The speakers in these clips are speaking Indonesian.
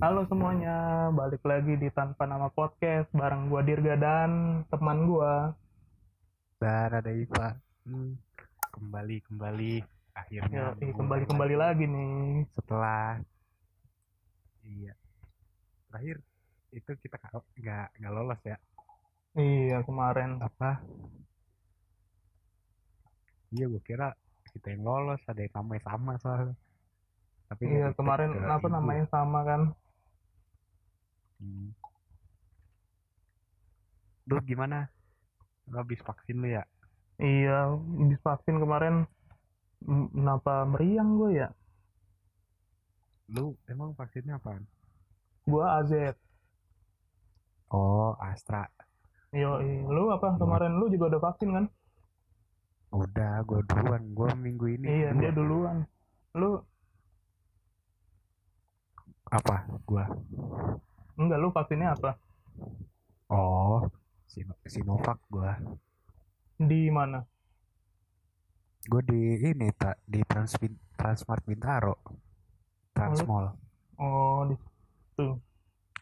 Halo semuanya, balik lagi di Tanpa Nama Podcast bareng gua Dirga dan teman gua. Dan ada Iva. Hmm, kembali kembali akhirnya Ya, kembali kembali lagi nih. setelah iya terakhir itu kita nggak nggak lolos ya Iya kemarin. apa iya gue kira kita yang lolos ada yang namanya sama soalnya tapi Iya kemarin apa namanya sama kan? hmm. Lu gimana lu habis vaksin lu ya Iya, habis vaksin kemarin kenapa meriang gue ya? lu emang vaksinnya apaan Gua AZ. oh Astra Yo, lu apa kemarin lu juga udah vaksin kan? Udah gue duluan gue minggu ini Iya, kedua. dia duluan. Lu apa gue enggak lu vaksinnya apa? Oh, Sino- Sinovac gua. Di mana? Gua di ini tak di Trans Transmart Bintaro. Transmall. Oh, di situ.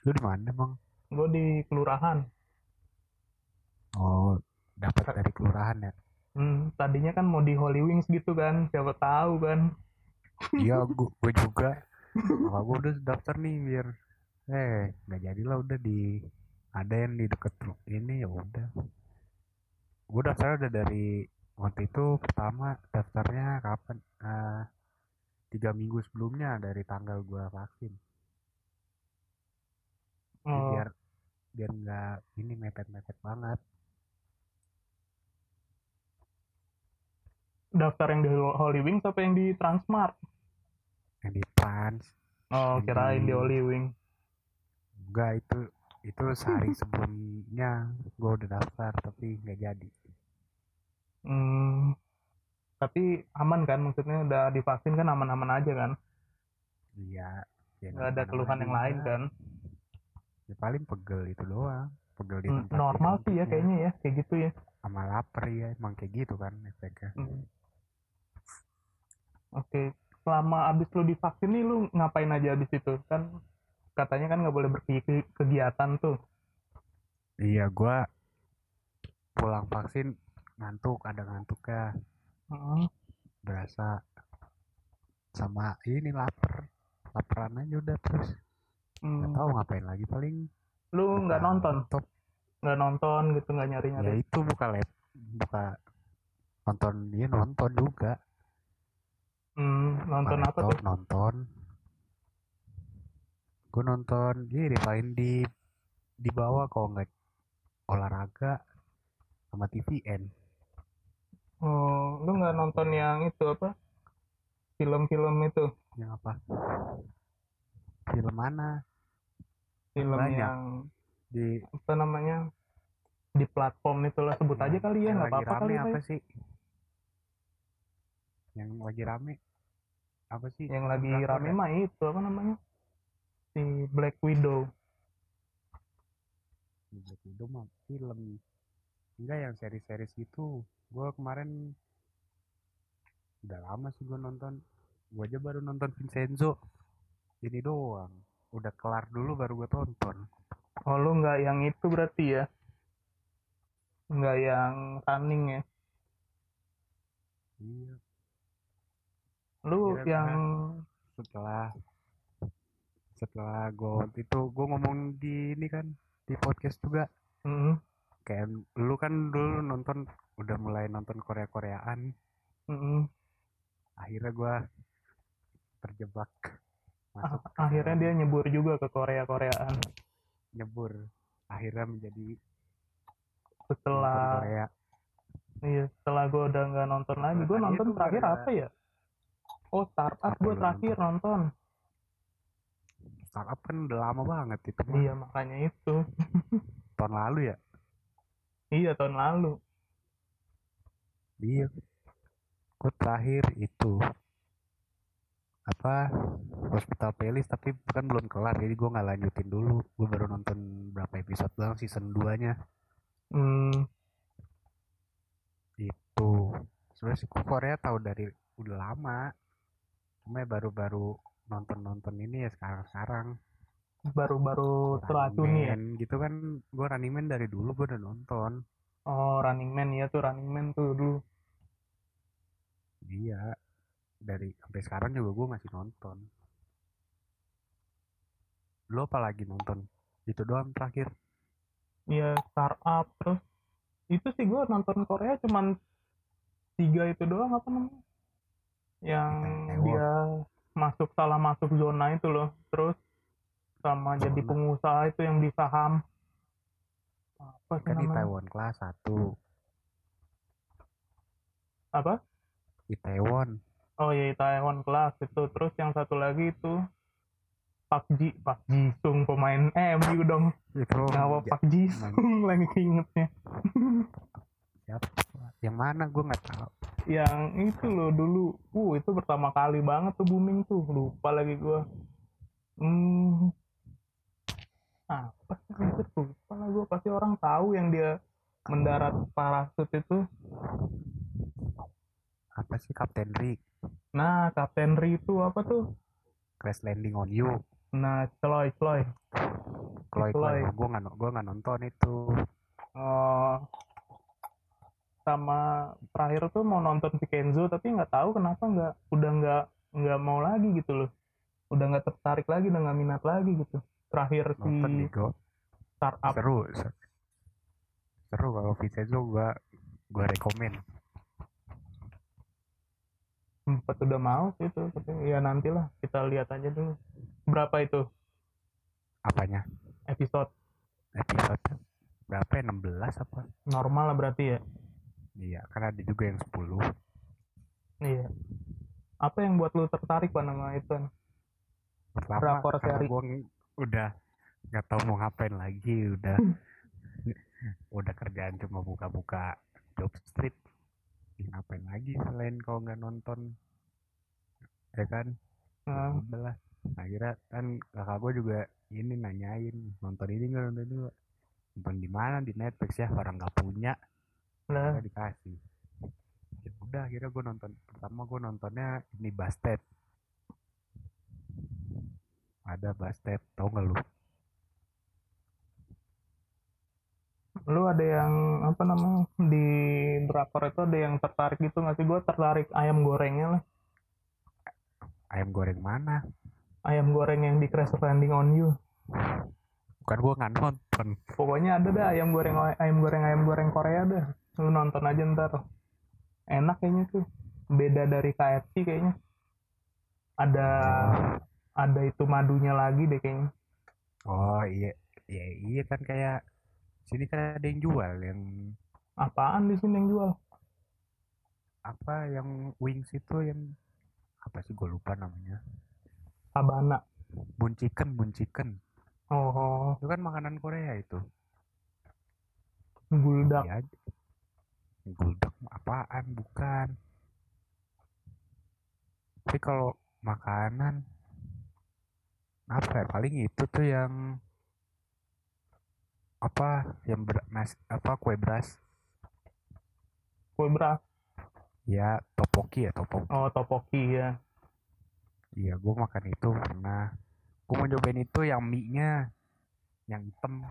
Lu di mana emang? Gue di kelurahan. Oh, dapat dari kelurahan ya. Hmm, tadinya kan mau di Holy Wings gitu kan, siapa tahu kan. Iya, gua juga. Maka gua udah daftar nih biar eh nggak jadilah udah di ada yang di deket ru- ini ya udah. Gua daftar udah dari waktu itu pertama daftarnya kapan? Eh, tiga minggu sebelumnya dari tanggal gua vaksin. Oh, biar biar nggak ini mepet-mepet banget daftar yang di Holy Wings apa yang di Transmart? yang di trans Oh, kirain di di- Holy Wing. enggak itu itu sehari sebelumnya gue udah daftar tapi nggak jadi Hmm, tapi aman kan? Maksudnya udah divaksin kan aman-aman aja kan? iya ya Nggak ada keluhan yang lain kan? ya paling pegel itu doang pegel di Hmm, tempat normal sih ya kayaknya ya, kayak gitu ya. sama lapar ya emang kayak gitu kan efeknya Hmm. Oke, selama abis lu divaksin nih lu ngapain aja abis itu? Kan katanya kan nggak boleh berkegiatan tuh. iya gue pulang vaksin ngantuk ada ngantuk ya Hmm. berasa sama ini lapar laparan aja udah terus Hmm. tahu ngapain lagi paling Lu nggak nonton? laptop Nggak nonton gitu, nggak ya nyari-nyari? itu buka lab buka nonton dia nonton juga Hmm, nonton apa tuh? nonton gue nonton ini paling di di bawah kalau nggak olahraga sama TVN Oh, lu nggak nonton yang itu apa? Film-film itu, yang apa film mana film Banyak. yang di apa namanya di platform itulah sebut aja kali ya nggak apa-apa kali apa ya. sih yang lagi rame. Apa sih? Yang lagi rame ya? mah itu apa namanya? Si Black Widow. Black Widow mah film. Enggak yang seri-series itu gue kemarin udah lama sih gue nonton. Gue aja baru nonton Vincenzo. Ini doang. Udah kelar dulu baru gue tonton. Oh lu nggak yang itu berarti ya? Nggak yang running ya? iya Lu Kira-kira yang setelah setelah gue waktu itu gue ngomong di ini kan di podcast juga. Mm, kayak lu kan dulu nonton udah mulai nonton Korea Koreaan mm, akhirnya gue terjebak masuk ah, akhirnya dia nyebur juga ke Korea Koreaan nyebur. Akhirnya menjadi setelah Korea. Iya setelah gue udah nggak nonton lagi gue Tadi nonton terakhir apa ya oh startup gue terakhir nonton. Startup kan udah lama banget itu mah. Iya makanya itu. Tahun lalu ya? Iya tahun lalu. Iya. Gue terakhir itu apa Hospital Playlist tapi kan belum kelar jadi gue nggak lanjutin dulu. Gue baru nonton berapa episode doang season 2 nya hmm, itu. Sebenarnya sih Korea tahu dari udah lama cuma ya baru-baru nonton-nonton ini ya sekarang-sekarang. Baru-baru teracuni ya? Gitu kan gue Running Man dari dulu gue udah nonton. Oh Running Man ya tuh Running Man tuh dulu. Iya dari sampai sekarang juga gue masih nonton. Lo apa lagi nonton? Itu doang terakhir. Iya startup terus itu sih gue nonton Korea cuman tiga itu doang apa namanya? Yang dia masuk salah masuk zona itu loh. Terus sama jadi Zona. pengusaha itu yang di saham. Apa sih kan di Taiwan kelas satu. Apa? Itaewon oh iya Taiwan kelas itu. Terus yang satu lagi itu Pak Ji Pak Jisung pemain MU dong. Itu. Ngawa ja- Pak Jisung lagi keingetnya. Siapa yang mana? Gue nggak tahu. Yang itu loh dulu. Uh itu pertama kali banget tuh booming tuh. Lupa lagi gua. Hmm. Apa sih? Lupa lah gua. Pasti orang tahu yang dia mendarat parasut itu. Apa sih? Kapten Rick. Nah Kapten Ri itu apa tuh? Crash Landing on You. Nah Chloe Chloe. Chloe Chloe. Chloe. Gue nggak gue nggak nonton itu. Oh sama terakhir tuh mau nonton si Kenzo tapi nggak tahu kenapa nggak udah nggak nggak mau lagi gitu loh. Udah nggak tertarik lagi udah nggak minat lagi gitu. Terakhir si nonton startup. Seru se- seru kalau Vincenzo gue gue rekomen. Sempat udah mau sih itu tapi ya nantilah kita lihat aja dulu. Berapa itu? Apanya? Episode. Episode berapa ya 16 apa? Normal lah berarti ya iya kan ada juga yang 10 iya. Apa yang buat lu tertarik pak nama itu pertama Drakor karena seri. gue udah nggak tahu mau ngapain lagi udah udah kerjaan cuma buka-buka job street. Ngapain lagi selain kalau nggak nonton? Ya kan? Nah, udahlah akhirnya kan kakak gue juga ini nanyain nonton ini nggak? Nonton ini nggak? Nonton di mana? Di Netflix ya orang nggak punya lah nggak dikasih. Ya udah akhirnya gue nonton pertama gue nontonnya ini Bastet. Ada Bastet tau nggak lu? Lu ada yang apa namanya di drakor itu ada yang tertarik gitu nggak sih? Gue tertarik ayam gorengnya lah. Ayam goreng mana? Ayam goreng yang di Crash Landing on You. Bukan gue nggak nonton. Pokoknya ada dah ayam goreng ayam goreng ayam goreng Korea dah lu nonton aja ntar. Enak kayaknya tuh. Beda dari KFC kayaknya. Ada ada itu madunya lagi deh kayaknya. Oh iya. Iya iya kan kayak sini kan ada yang jual yang apaan di sini yang jual? Apa yang wings itu yang apa sih gue lupa namanya? Sabana bun chicken bun chicken. Oh, oh. Itu kan makanan Korea itu. Guldak. Iya. Guldak apaan? Bukan. Tapi kalau makanan apa ya? Paling itu tuh yang apa? Yang ber, nas, apa? Kue beras. Kue beras? Ya topoki ya topoki. Oh topoki ya iya gue makan itu pernah. Gue mau cobain itu yang mie nya yang hitam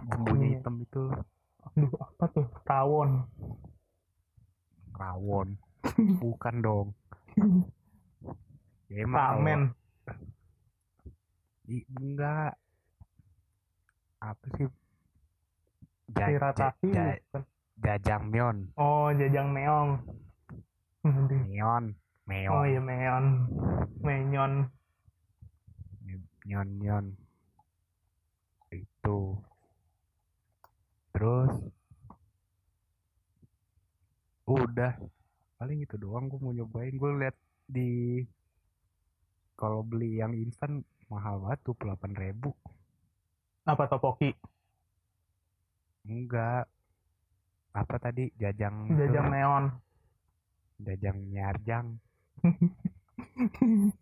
bumbunya Iya. hitam itu. Aduh apa tuh? Tawon rawon. Bukan dong. Ya emang kalau- ramen I, enggak. Apa sih? Ja- ja- shirataki ja- bukan. jajangmyeon. Oh jajang meong Aduh. myeon. Meong oh iya meon menyon myeon myeon. Itu. Terus udah. Paling itu doang gue mau nyobain. Gue liat di kalau beli yang instan mahal banget tuh delapan ribu. Apa topoki? Enggak. Apa tadi? Jajang itu, jajang neon. Jajang nyarjang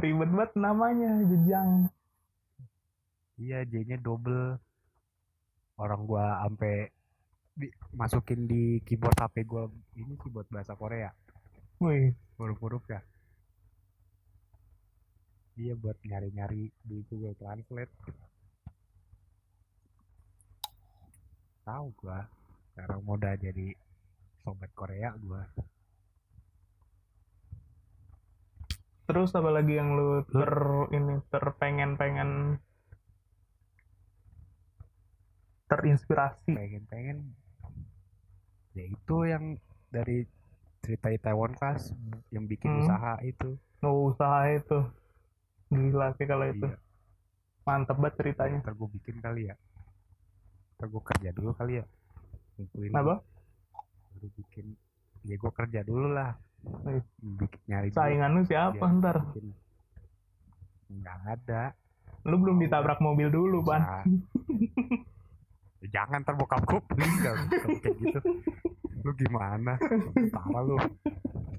ribet banget namanya jejang Iya, J-nya double. Orang gua ampe di- masukin di keyboard HP gue ini sih buat bahasa Korea. Wih. Huruf-huruf ya. Iya buat nyari-nyari di Google Translate. Tahu gua sekarang udah jadi sobat Korea gua. Terus apa lagi yang lu ter ini terpengen pengen terinspirasi. Pengen-pengen ya itu yang dari cerita Itaewon Class yang bikin Hmm. usaha itu. No usaha itu. Gila sih kalau itu. Iya. Mantep banget ceritanya. Ntar gue bikin kali ya. Ntar gue kerja dulu kali ya. Ngumpulin apa? baru bikin. Ya gue kerja dulu lah. Wih. bikin nyari saingan lu siapa biar ntar? bikin. nggak ada. Lu belum ditabrak mobil dulu. Ya jangan ntar bokap gue meninggal. Kayak gitu. Lu gimana? Parah lu.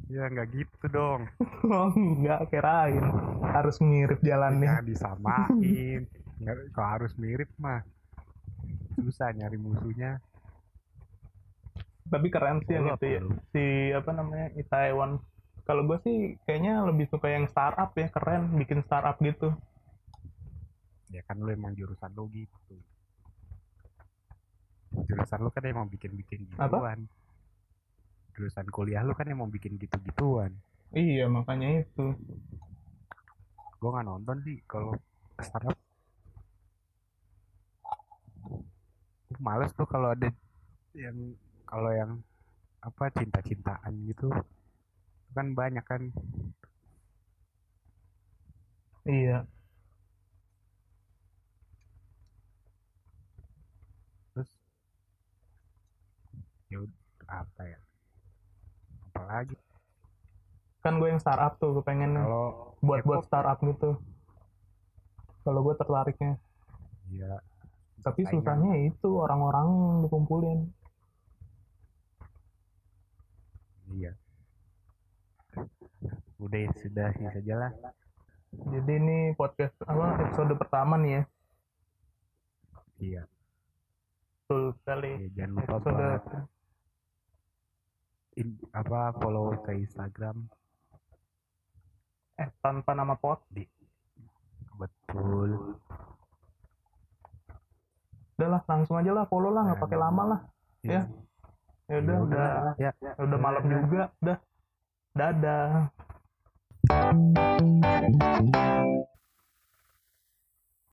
Ya nggak gitu dong. Oh enggak kirain. Harus ngirit jalannya. Jangan disamain. Nggak kalau harus mirip mah susah nyari musuhnya. Tapi keren sih yang itu ya. si apa namanya Itaewon kalau gue sih kayaknya lebih suka yang startup ya keren. Bikin startup gitu. Ya kan lu emang jurusan lu gitu jurusan lu kan emang bikin-bikin Apa? gituan. Jurusan kuliah lu kan emang bikin gitu-gituan. Iya makanya itu. Gua nggak nonton sih kalau startup. Males tuh kalau ada yang kalau yang apa cinta-cintaan gitu. Kan banyak kan. Iya terus ya ud- apa ya? Apalagi kan gue yang startup tuh gue pengen kalau buat buat startup gitu. Kalau gue tertariknya. Ya tapi susahnya itu orang-orang yang dikumpulin. Iya. Udah ya, sudah sih saja lah jadi ini podcast apa episode pertama nih ya? Iya. Betul sekali. Ya, jangan lupa episode in- apa follow ke Instagram. Eh tanpa nama pot betul. Udahlah langsung aja lah follow lah nggak pakai lama lah. Ya. ya udah Ya udah. ya udah malam juga. Udah. Dadah